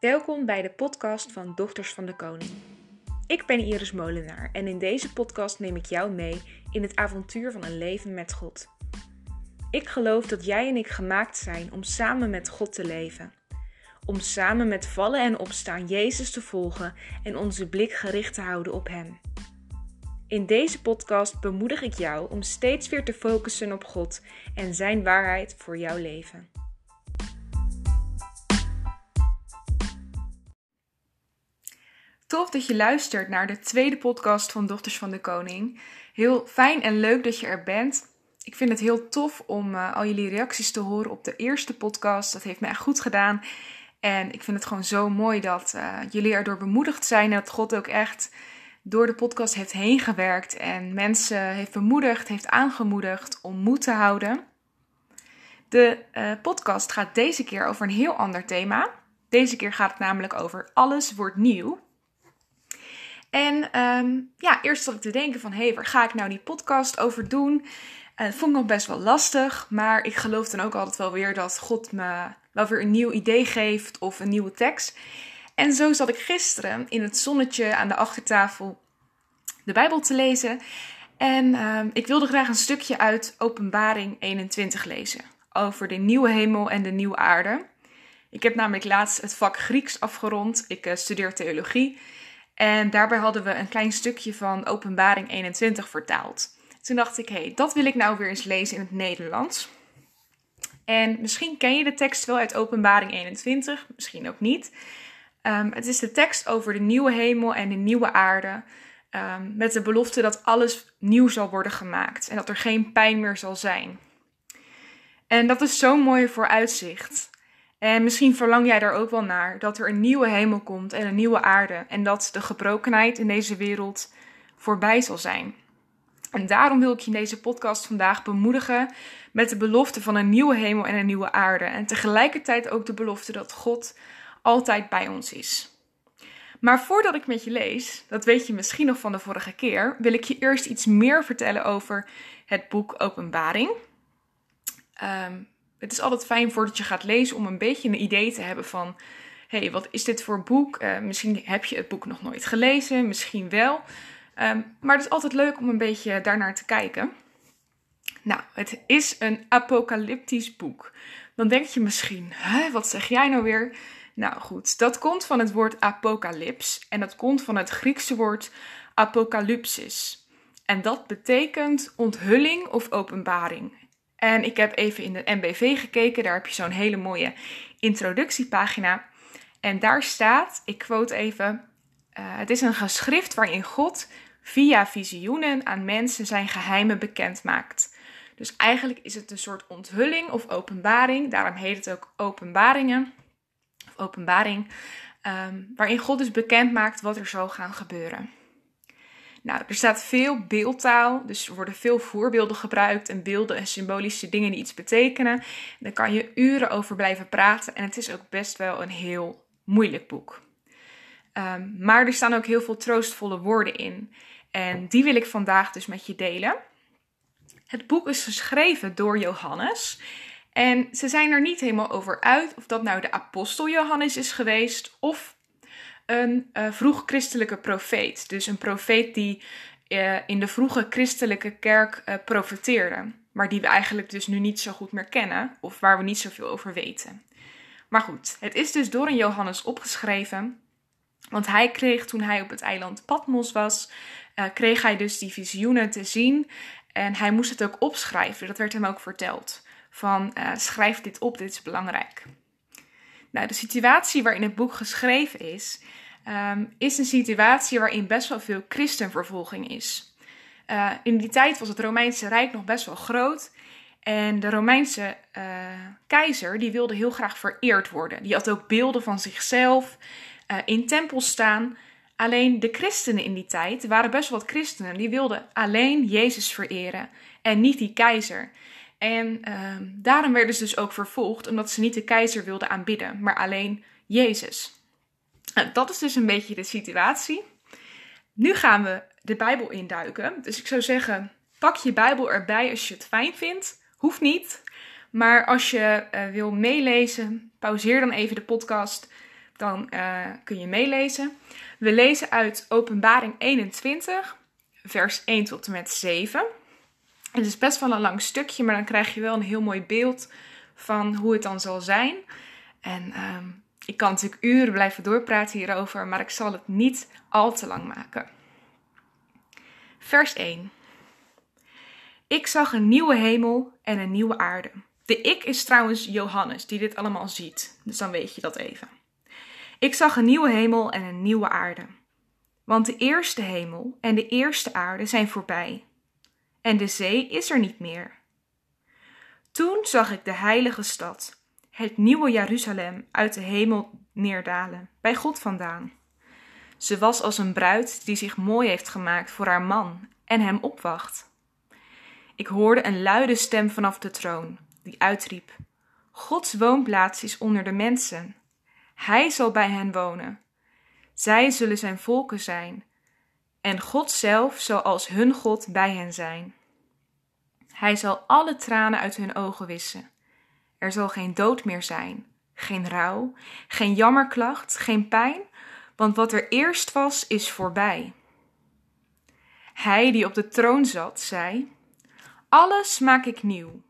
Welkom bij de podcast van Dochters van de Koning. Ik ben Iris Molenaar en in deze podcast neem ik jou mee in het avontuur van een leven met God. Ik geloof dat jij en ik gemaakt zijn om samen met God te leven. Om samen met vallen en opstaan Jezus te volgen en onze blik gericht te houden op Hem. In deze podcast bemoedig ik jou om steeds weer te focussen op God en Zijn waarheid voor jouw leven. Tof dat je luistert naar de tweede podcast van Dochters van de Koning. Heel fijn en leuk dat je er bent. Ik vind het heel tof om uh, al jullie reacties te horen op de eerste podcast. Dat heeft me echt goed gedaan. En ik vind het gewoon zo mooi dat uh, jullie erdoor bemoedigd zijn. En dat God ook echt door de podcast heeft heen gewerkt. En mensen heeft bemoedigd, heeft aangemoedigd om moed te houden. De uh, podcast gaat deze keer over een heel ander thema. Deze keer gaat het namelijk over alles wordt nieuw. En um, ja, eerst zat ik te denken van, hé, hey, waar ga ik nou die podcast over doen? Uh, dat vond ik nog best wel lastig, maar ik geloof dan ook altijd wel weer dat God me wel weer een nieuw idee geeft of een nieuwe tekst. En zo zat ik gisteren in het zonnetje aan de achtertafel de Bijbel te lezen. En uh, ik wilde graag een stukje uit Openbaring 21 lezen. Over de nieuwe hemel en de nieuwe aarde. Ik heb namelijk laatst het vak Grieks afgerond. Ik uh, studeer theologie. En daarbij hadden we een klein stukje van Openbaring 21 vertaald. Toen dacht ik, hé, hey, dat wil ik nou weer eens lezen in het Nederlands. En misschien ken je de tekst wel uit Openbaring 21, misschien ook niet. Um, het is de tekst over de nieuwe hemel en de nieuwe aarde. Um, met de belofte dat alles nieuw zal worden gemaakt en dat er geen pijn meer zal zijn. En dat is zo'n mooie vooruitzicht. En misschien verlang jij daar ook wel naar dat er een nieuwe hemel komt en een nieuwe aarde en dat de gebrokenheid in deze wereld voorbij zal zijn. En daarom wil ik je in deze podcast vandaag bemoedigen met de belofte van een nieuwe hemel en een nieuwe aarde. En tegelijkertijd ook de belofte dat God altijd bij ons is. Maar voordat ik met je lees, dat weet je misschien nog van de vorige keer, wil ik je eerst iets meer vertellen over het boek Openbaring. Um, het is altijd fijn voordat je gaat lezen om een beetje een idee te hebben van: hey, wat is dit voor boek? Uh, misschien heb je het boek nog nooit gelezen, misschien wel. Um, maar het is altijd leuk om een beetje daarnaar te kijken. Nou, het is een apocalyptisch boek. Dan denk je misschien, wat zeg jij nou weer? Nou goed, dat komt van het woord apocalyps en dat komt van het Griekse woord apocalypsis. En dat betekent onthulling of openbaring. En ik heb even in de MBV gekeken, daar heb je zo'n hele mooie introductiepagina. En daar staat, ik quote even, uh, het is een geschrift waarin God via visioenen aan mensen zijn geheimen bekend maakt. Dus eigenlijk is het een soort onthulling of openbaring, daarom heet het ook openbaringen, of openbaring, um, waarin God dus bekend maakt wat er zal gaan gebeuren. Nou, er staat veel beeldtaal, dus er worden veel voorbeelden gebruikt en beelden en symbolische dingen die iets betekenen. Daar kan je uren over blijven praten en het is ook best wel een heel moeilijk boek. Um, maar er staan ook heel veel troostvolle woorden in en die wil ik vandaag dus met je delen. Het boek is geschreven door Johannes en ze zijn er niet helemaal over uit of dat nou de apostel Johannes is geweest of een uh, vroeg christelijke profeet. Dus een profeet die uh, in de vroege christelijke kerk uh, profeteerde. Maar die we eigenlijk dus nu niet zo goed meer kennen. Of waar we niet zoveel over weten. Maar goed, het is dus door een Johannes opgeschreven. Want hij kreeg toen hij op het eiland Patmos was, kreeg hij dus die visioenen te zien. En hij moest het ook opschrijven. Dat werd hem ook verteld. Van schrijf dit op, dit is belangrijk. Nou, de situatie waarin het boek geschreven is, um, is een situatie waarin best wel veel christenvervolging is. Uh, in die tijd was het Romeinse Rijk nog best wel groot. En de Romeinse uh, keizer die wilde heel graag vereerd worden. Die had ook beelden van zichzelf uh, in tempels staan. Alleen de christenen in die tijd waren best wel wat christenen. Die wilden alleen Jezus vereren en niet die keizer. En uh, daarom werden ze dus ook vervolgd, omdat ze niet de keizer wilden aanbidden, maar alleen Jezus. Nou, dat is dus een beetje de situatie. Nu gaan we de Bijbel induiken. Dus ik zou zeggen, pak je Bijbel erbij als je het fijn vindt. Hoeft niet. Maar als je uh, wil meelezen, pauzeer dan even de podcast. dan uh, kun je meelezen. We lezen uit Openbaring 21, vers 1 tot en met 7. Het is best wel een lang stukje, maar dan krijg je wel een heel mooi beeld van hoe het dan zal zijn. En uh, ik kan natuurlijk uren blijven doorpraten hierover, maar ik zal het niet al te lang maken. Vers 1. Ik zag een nieuwe hemel en een nieuwe aarde. De ik is trouwens Johannes, die dit allemaal ziet. Dus dan weet je dat even. Ik zag een nieuwe hemel en een nieuwe aarde. Want de eerste hemel en de eerste aarde zijn voorbij. En de zee is er niet meer. Toen zag ik de heilige stad, het nieuwe Jeruzalem, uit de hemel neerdalen, bij God vandaan. Ze was als een bruid die zich mooi heeft gemaakt voor haar man en hem opwacht. Ik hoorde een luide stem vanaf de troon, die uitriep: Gods woonplaats is onder de mensen. Hij zal bij hen wonen. Zij zullen zijn volken zijn, en God zelf zal als hun God bij hen zijn. Hij zal alle tranen uit hun ogen wissen. Er zal geen dood meer zijn, geen rouw, geen jammerklacht, geen pijn, want wat er eerst was, is voorbij. Hij die op de troon zat, zei: Alles maak ik nieuw.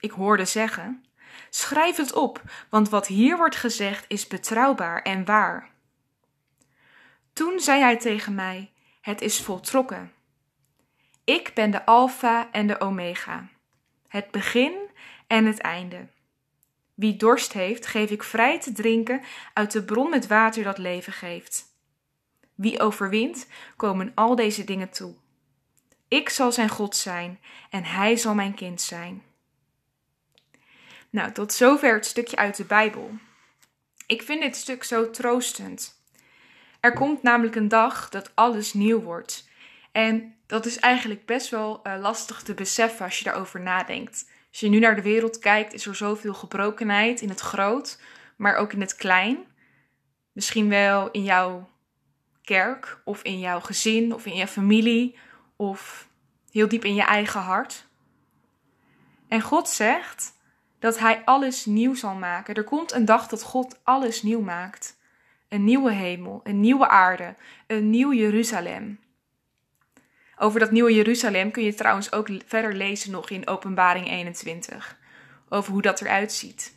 Ik hoorde zeggen: Schrijf het op, want wat hier wordt gezegd is betrouwbaar en waar. Toen zei hij tegen mij: Het is voltrokken. Ik ben de Alpha en de Omega, het begin en het einde. Wie dorst heeft, geef ik vrij te drinken uit de bron met water dat leven geeft. Wie overwint, komen al deze dingen toe. Ik zal zijn God zijn en hij zal mijn kind zijn. Nou, tot zover het stukje uit de Bijbel. Ik vind dit stuk zo troostend. Er komt namelijk een dag dat alles nieuw wordt. En dat is eigenlijk best wel uh, lastig te beseffen als je daarover nadenkt. Als je nu naar de wereld kijkt, is er zoveel gebrokenheid in het groot, maar ook in het klein. Misschien wel in jouw kerk, of in jouw gezin, of in je familie, of heel diep in je eigen hart. En God zegt dat Hij alles nieuw zal maken. Er komt een dag dat God alles nieuw maakt. Een nieuwe hemel, een nieuwe aarde, een nieuw Jeruzalem. Over dat nieuwe Jeruzalem kun je trouwens ook verder lezen nog in Openbaring 21. Over hoe dat eruit ziet.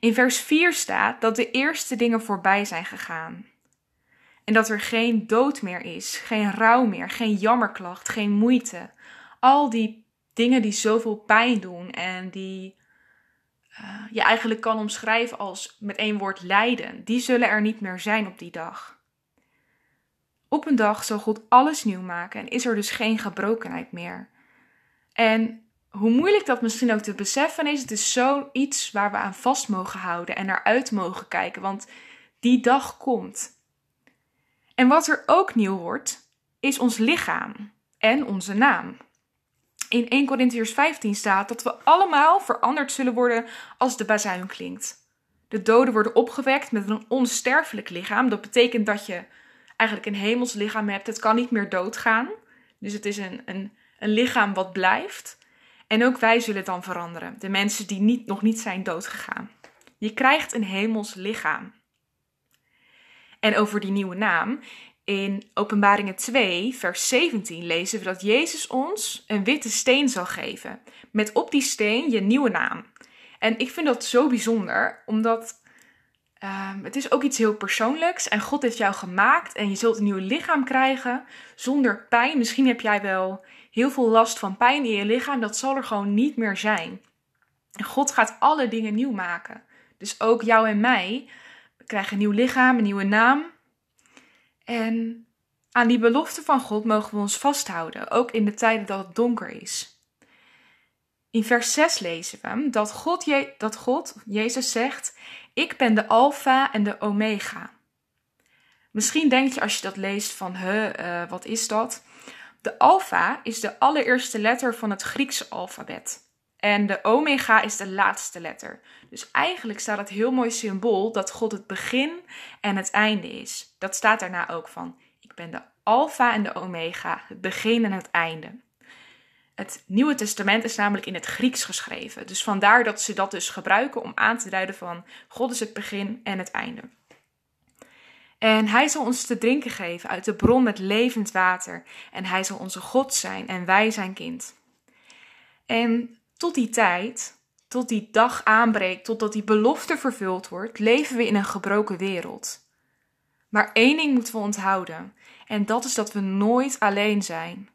In vers 4 staat dat de eerste dingen voorbij zijn gegaan. En dat er geen dood meer is, geen rouw meer, geen jammerklacht, geen moeite. Al die dingen die zoveel pijn doen en die uh, je eigenlijk kan omschrijven als met één woord lijden, die zullen er niet meer zijn op die dag. Op een dag zal God alles nieuw maken en is er dus geen gebrokenheid meer. En hoe moeilijk dat misschien ook te beseffen is, het is zoiets waar we aan vast mogen houden en naar uit mogen kijken, want die dag komt. En wat er ook nieuw wordt, is ons lichaam en onze naam. In 1 Corinthians 15 staat dat we allemaal veranderd zullen worden als de bazuin klinkt. De doden worden opgewekt met een onsterfelijk lichaam. Dat betekent dat je eigenlijk een hemels lichaam hebt. Het kan niet meer doodgaan. Dus het is een, een, een lichaam wat blijft. En ook wij zullen dan veranderen. De mensen die niet, nog niet zijn doodgegaan. Je krijgt een hemels lichaam. En over die nieuwe naam. In Openbaringen 2, vers 17 lezen we dat Jezus ons een witte steen zal geven. Met op die steen je nieuwe naam. En ik vind dat zo bijzonder, omdat Um, het is ook iets heel persoonlijks en God heeft jou gemaakt en je zult een nieuw lichaam krijgen zonder pijn. Misschien heb jij wel heel veel last van pijn in je lichaam, dat zal er gewoon niet meer zijn. En God gaat alle dingen nieuw maken. Dus ook jou en mij krijgen een nieuw lichaam, een nieuwe naam. En aan die belofte van God mogen we ons vasthouden, ook in de tijden dat het donker is. In vers 6 lezen we dat God, Je dat God Jezus zegt: ik ben de alfa en de omega. Misschien denk je als je dat leest van, huh, uh, wat is dat? De alfa is de allereerste letter van het Griekse alfabet. En de omega is de laatste letter. Dus eigenlijk staat het heel mooi symbool dat God het begin en het einde is. Dat staat daarna ook van. Ik ben de alfa en de omega, het begin en het einde. Het Nieuwe Testament is namelijk in het Grieks geschreven. Dus vandaar dat ze dat dus gebruiken om aan te duiden van God is het begin en het einde. En hij zal ons te drinken geven uit de bron met levend water. En hij zal onze God zijn en wij zijn kind. En tot die tijd, tot die dag aanbreekt, totdat die belofte vervuld wordt, leven we in een gebroken wereld. Maar één ding moeten we onthouden, en dat is dat we nooit alleen zijn.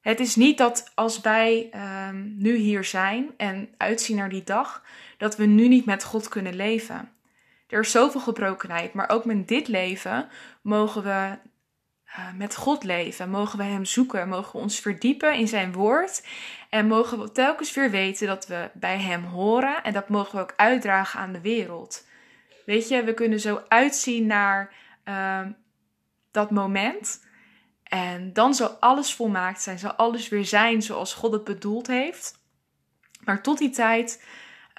Het is niet dat als wij ehm, nu hier zijn en uitzien naar die dag, dat we nu niet met God kunnen leven. Er is zoveel gebrokenheid, maar ook met dit leven mogen we uh, met God leven, mogen we Hem zoeken, mogen we ons verdiepen in Zijn woord en mogen we telkens weer weten dat we bij Hem horen en dat mogen we ook uitdragen aan de wereld. Weet je, we kunnen zo uitzien naar uh, dat moment. En dan zal alles volmaakt zijn, zal alles weer zijn zoals God het bedoeld heeft. Maar tot die tijd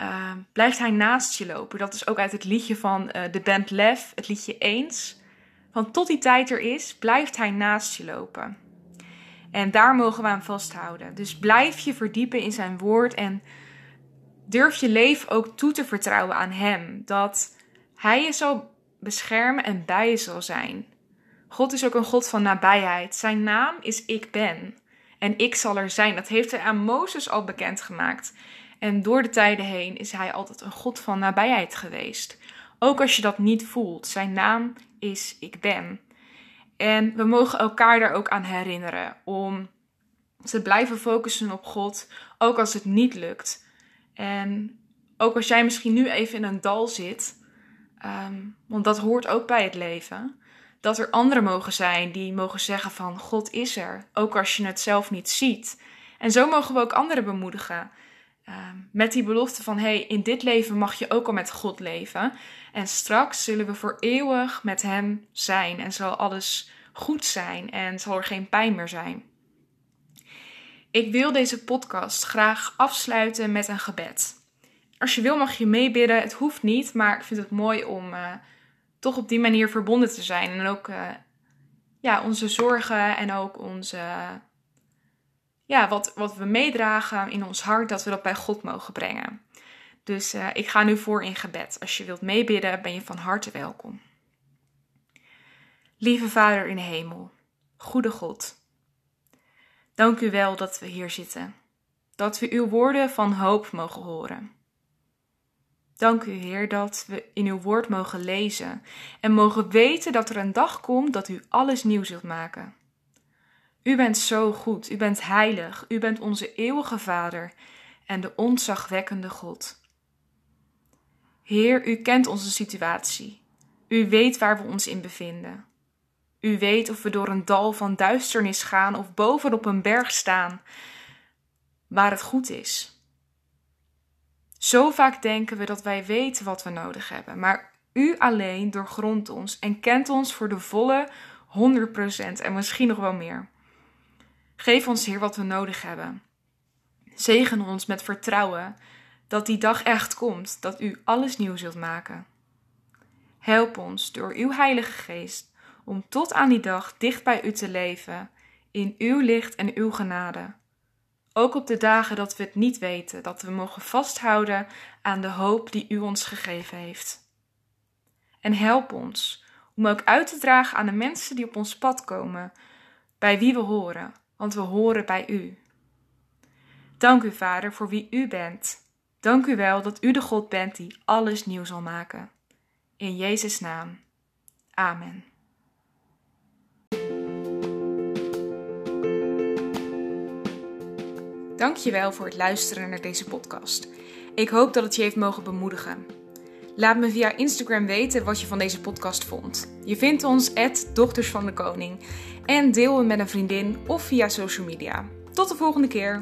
uh, blijft hij naast je lopen. Dat is ook uit het liedje van uh, de band Lef, het liedje Eens. Van tot die tijd er is, blijft hij naast je lopen. En daar mogen we aan vasthouden. Dus blijf je verdiepen in zijn woord en durf je leven ook toe te vertrouwen aan hem. Dat hij je zal beschermen en bij je zal zijn. God is ook een God van nabijheid. Zijn naam is Ik Ben. En ik zal er zijn. Dat heeft hij aan Mozes al bekendgemaakt. En door de tijden heen is hij altijd een God van nabijheid geweest. Ook als je dat niet voelt. Zijn naam is Ik Ben. En we mogen elkaar daar ook aan herinneren. Om te blijven focussen op God. Ook als het niet lukt. En ook als jij misschien nu even in een dal zit. Um, want dat hoort ook bij het leven dat er anderen mogen zijn die mogen zeggen van God is er, ook als je het zelf niet ziet. En zo mogen we ook anderen bemoedigen. Uh, met die belofte van hey, in dit leven mag je ook al met God leven. En straks zullen we voor eeuwig met Hem zijn. En zal alles goed zijn en zal er geen pijn meer zijn. Ik wil deze podcast graag afsluiten met een gebed. Als je wil mag je meebidden. Het hoeft niet, maar ik vind het mooi om uh, toch op die manier verbonden te zijn. En ook uh, ja, onze zorgen en ook onze. Ja, wat, wat we meedragen in ons hart, dat we dat bij God mogen brengen. Dus uh, ik ga nu voor in gebed. Als je wilt meebidden, ben je van harte welkom. Lieve Vader in de hemel, goede God. Dank u wel dat we hier zitten. Dat we uw woorden van hoop mogen horen. Dank u, Heer, dat we in uw woord mogen lezen en mogen weten dat er een dag komt dat u alles nieuw zult maken. U bent zo goed, u bent heilig, u bent onze eeuwige Vader en de ontzagwekkende God. Heer, u kent onze situatie. U weet waar we ons in bevinden. U weet of we door een dal van duisternis gaan of bovenop een berg staan waar het goed is. Zo vaak denken we dat wij weten wat we nodig hebben, maar u alleen doorgrondt ons en kent ons voor de volle 100% en misschien nog wel meer. Geef ons, Heer, wat we nodig hebben. Zegen ons met vertrouwen dat die dag echt komt, dat u alles nieuw zult maken. Help ons door uw Heilige Geest om tot aan die dag dicht bij u te leven, in uw licht en uw genade. Ook op de dagen dat we het niet weten, dat we mogen vasthouden aan de hoop die U ons gegeven heeft. En help ons om ook uit te dragen aan de mensen die op ons pad komen, bij wie we horen, want we horen bij U. Dank u, Vader, voor wie U bent. Dank u wel dat U de God bent die alles nieuw zal maken. In Jezus' naam. Amen. Dankjewel voor het luisteren naar deze podcast. Ik hoop dat het je heeft mogen bemoedigen. Laat me via Instagram weten wat je van deze podcast vond. Je vindt ons Dochters van de Koning en deel hem met een vriendin of via social media. Tot de volgende keer.